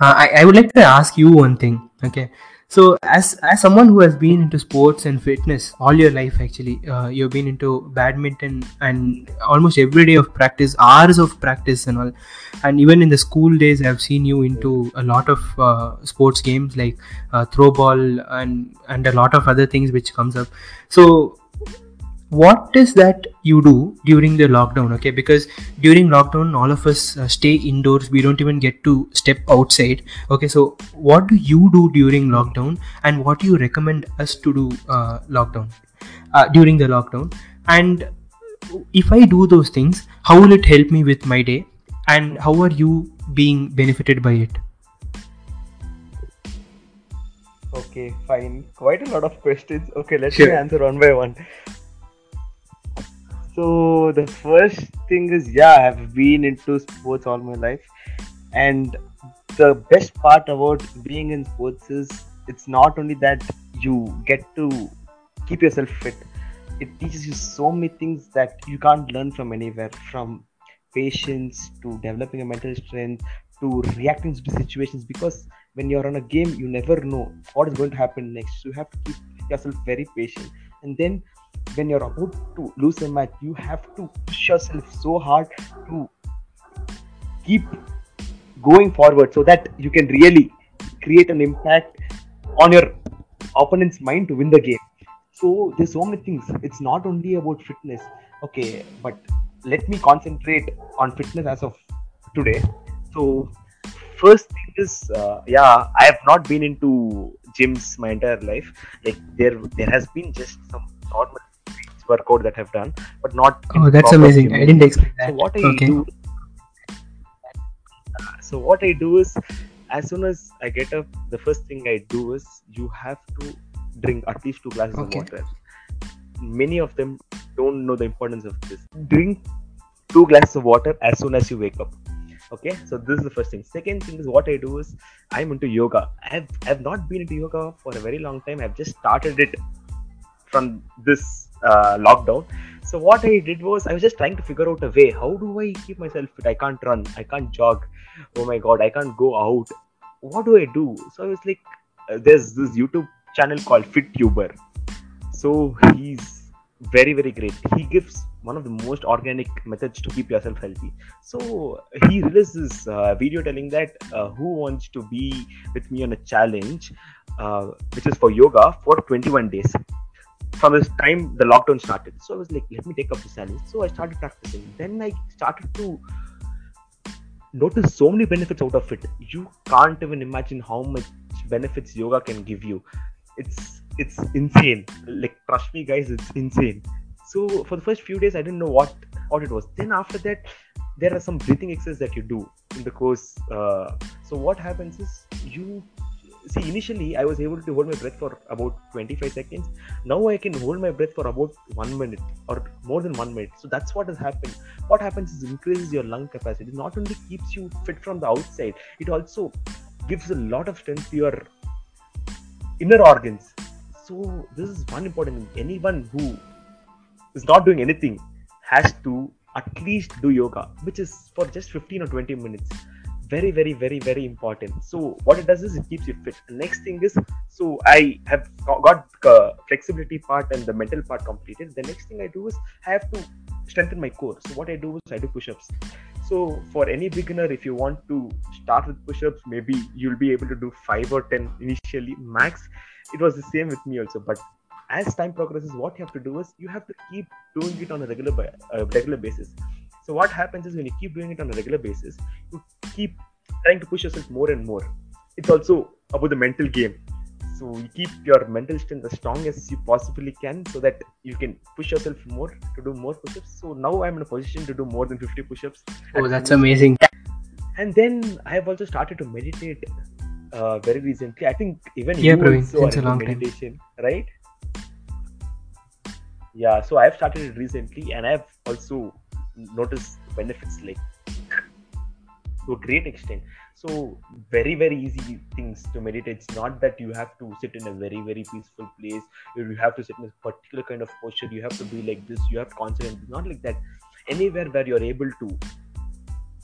uh, I, I would like to ask you one thing okay? So as as someone who has been into sports and fitness all your life actually uh, you've been into badminton and almost every day of practice hours of practice and all and even in the school days i've seen you into a lot of uh, sports games like uh, throw ball and and a lot of other things which comes up. So what is that you do during the lockdown okay because during lockdown all of us uh, stay indoors we don't even get to step outside okay so what do you do during lockdown and what do you recommend us to do uh, lockdown uh, during the lockdown and if i do those things how will it help me with my day and how are you being benefited by it Okay, fine. Quite a lot of questions. Okay, let Sure. me answer one by one. So the first thing is, yeah, I've been into sports all my life, and the best part about being in sports is it's not only that you get to keep yourself fit. It teaches you so many things that you can't learn from anywhere, from patience to developing a mental strength to reacting to situations. Because when you're on a game, you never know what is going to happen next. So you have to keep yourself very patient, and then when you're about to lose a match, you have to push yourself so hard to keep going forward so that you can really create an impact on your opponent's mind to win the game. So there's so many things. It's not only about fitness. Okay, but let me concentrate on fitness as of today. So first thing is, uh, yeah, I have not been into gyms my entire life. Like there, there has been just some normal workout that I've done, but not. oh that's amazing i didn't expect that So what I okay do, so what I do is, as soon as I get up, the first thing I do is you have to drink at least two glasses Okay. of water. Many of them don't know the importance of this. Drink two glasses of water as soon as you wake up. Okay, so this is the first thing. Second thing is what I do is I'm into yoga. I've I've not been into yoga for a very long time. I've just started it from this uh, lockdown. So what I did was I was just trying to figure out a way. How do I keep myself fit? I can't run. I can't jog. Oh my god, I can't go out. What do I do? So I was like, uh, there's this YouTube channel called FitTuber. So he's very very great. He gives one of the most organic methods to keep yourself healthy. So he released this uh, video telling that uh, who wants to be with me on a challenge, uh, which is for yoga for 21 days from this time the lockdown started. So I was like, let me take up this challenge. So I started practicing. Then I started to notice so many benefits out of it. You can't even imagine how much benefits yoga can give you. It's it's insane. Like trust me, guys, it's insane. So for the first few days, I didn't know what what it was. Then after that, there are some breathing exercises that you do in the course. Uh, so what happens is you see initially I was able to hold my breath for about 25 seconds. Now I can hold my breath for about one minute or more than one minute. So that's what has happened. What happens is increases your lung capacity. It not only keeps you fit from the outside, it also gives a lot of strength to your inner organs. So this is one important thing. Anyone who is not doing anything has to at least do yoga, which is for just 15 or 20 minutes. Very, very, very, very important. So what it does is it keeps you fit. Next thing is, so I have got uh, flexibility part and the mental part completed. The next thing I do is I have to strengthen my core. So what I do is I do push-ups. So for any beginner, if you want to start with push-ups, maybe you'll be able to do five or ten initially max. It was the same with me also, but as time progresses, what you have to do is you have to keep doing it on a regular uh, regular basis. So what happens is when you keep doing it on a regular basis, you keep trying to push yourself more and more. It's also about the mental game. So you keep your mental strength as strong as you possibly can, so that you can push yourself more to do more push-ups. So now I'm in a position to do more than 50 push-ups. oh that's amazing And then I have also started to meditate uh, very recently. I think even Yeah, you Praveen, also are a long time. right? Yeah, so I've started it recently, and I've also noticed benefits like to a great extent. So very very easy things to meditate. It's not that you have to sit in a very very peaceful place. You have to sit in a particular kind of posture. You have to be like this. You have to concentrate. It's not like that. Anywhere where you're able to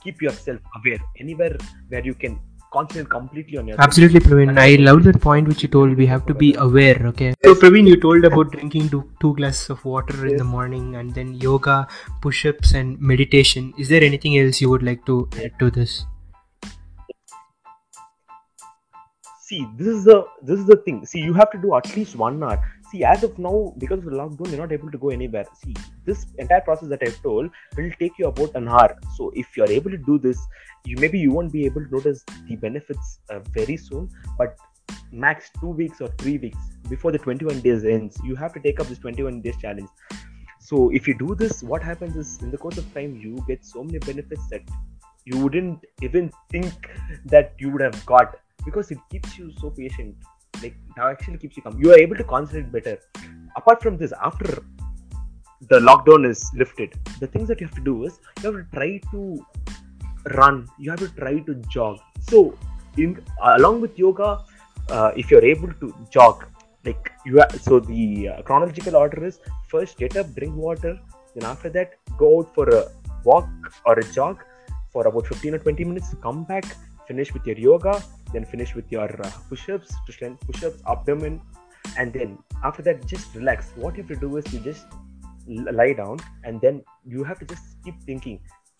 keep yourself aware, anywhere where you can concentrate completely on your Absolutely, Praveen. I love that point which you told. We have to be aware. Okay. So, Praveen, you told about drinking two, two glasses of water in the morning and then yoga, push ups, and meditation. Is there anything else you would like to add to this? see this is the this is the thing see you have to do at least one hour see as of now because of the lockdown you're not able to go anywhere. See this entire process that i've told will take you about an hour. So if you're able to do this you maybe you won't be able to notice the benefits uh, very soon but max two weeks or three weeks before the 21 days ends you have to take up this 21 days challenge. So if you do this what happens is in the course of time you get so many benefits that you wouldn't even think that you would have got because it keeps you so patient like now actually keeps you calm. You are able to concentrate better. Apart from this after the lockdown is lifted the things that you have to do is you have to try to run. You have to try to jog. So in along with yoga uh, if you're able to jog like you are, so the uh, chronological order is first get up drink water then after that go out for a walk or a jog for about 15 or 20 minutes come back finish with your yoga then finish with your uh, push-ups to strength push-ups abdomen and then after that just relax. What you have to do is you just lie down and then you have to just keep thinking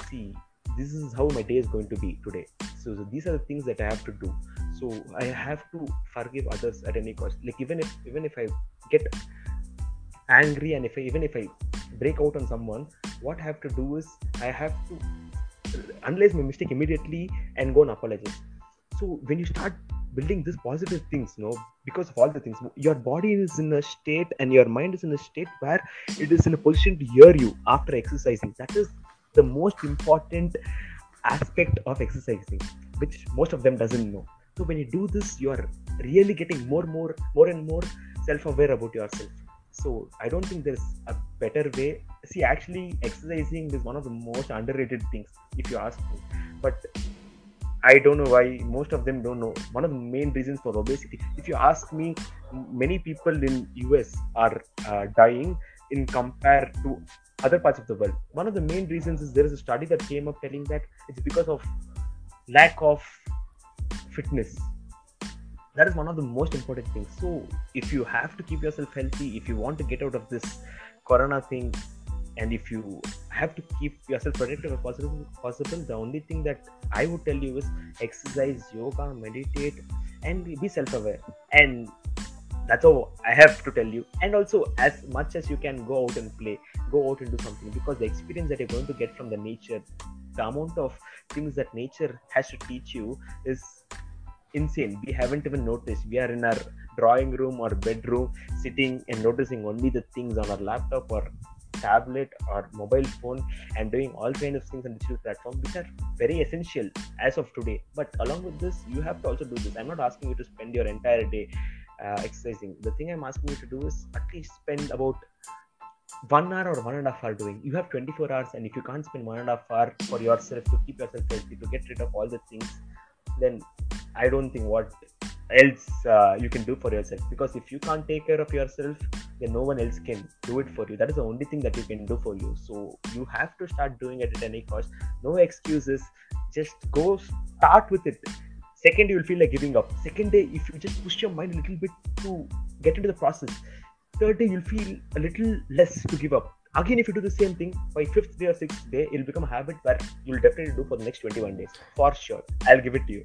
see this is how my day is going to be today. So, so these are the things that i have to do. So i have to forgive others at any cost. Like even if even if i get angry and if I, even if i break out on someone what i have to do is i have to analyze my mistake immediately and go and apologize so when you start building these positive things you know because of all the things your body is in a state and your mind is in a state where it is in a position to hear you after exercising. That is the most important aspect of exercising which most of them doesn't know. So when you do this you are really getting more more more and more self-aware about yourself. So i don't think there's a better way. See actually exercising is one of the most underrated things if you ask me. But I don't know why most of them don't know. One of the main reasons for obesity, if you ask me, many people in US are uh, dying in compare to other parts of the world. One of the main reasons is there is a study that came up telling that it's because of lack of fitness. That is one of the most important things. So if you have to keep yourself healthy, if you want to get out of this corona thing, and if you have to keep yourself protected as possible, possible the only thing that i would tell you is exercise yoga meditate and be self-aware. And that's all i have to tell you. And also as much as you can go out and play go out and do something because the experience that you're going to get from the nature the amount of things that nature has to teach you is insane. We haven't even noticed. We are in our drawing room or bedroom sitting and noticing only the things on our laptop or tablet or mobile phone and doing all kinds of things on digital platform which are very essential as of today. But along with this you have to also do this. I'm not asking you to spend your entire day uh, exercising. The thing i'm asking you to do is at least spend about one hour or one and a half hour doing. You have 24 hours and if you can't spend one and a half hour for yourself to keep yourself healthy to get rid of all the things then i don't think what else uh, you can do for yourself. Because if you can't take care of yourself then no one else can do it for you. That is the only thing that you can do for you. So you have to start doing it at any cost. No excuses. Just go start with it. Second you will feel like giving up. Second day if you just push your mind a little bit to get into the process third day you'll feel a little less to give up. Again if you do the same thing by fifth day or sixth day it'll become a habit that you'll definitely do for the next 21 days. For sure. I'll give it to you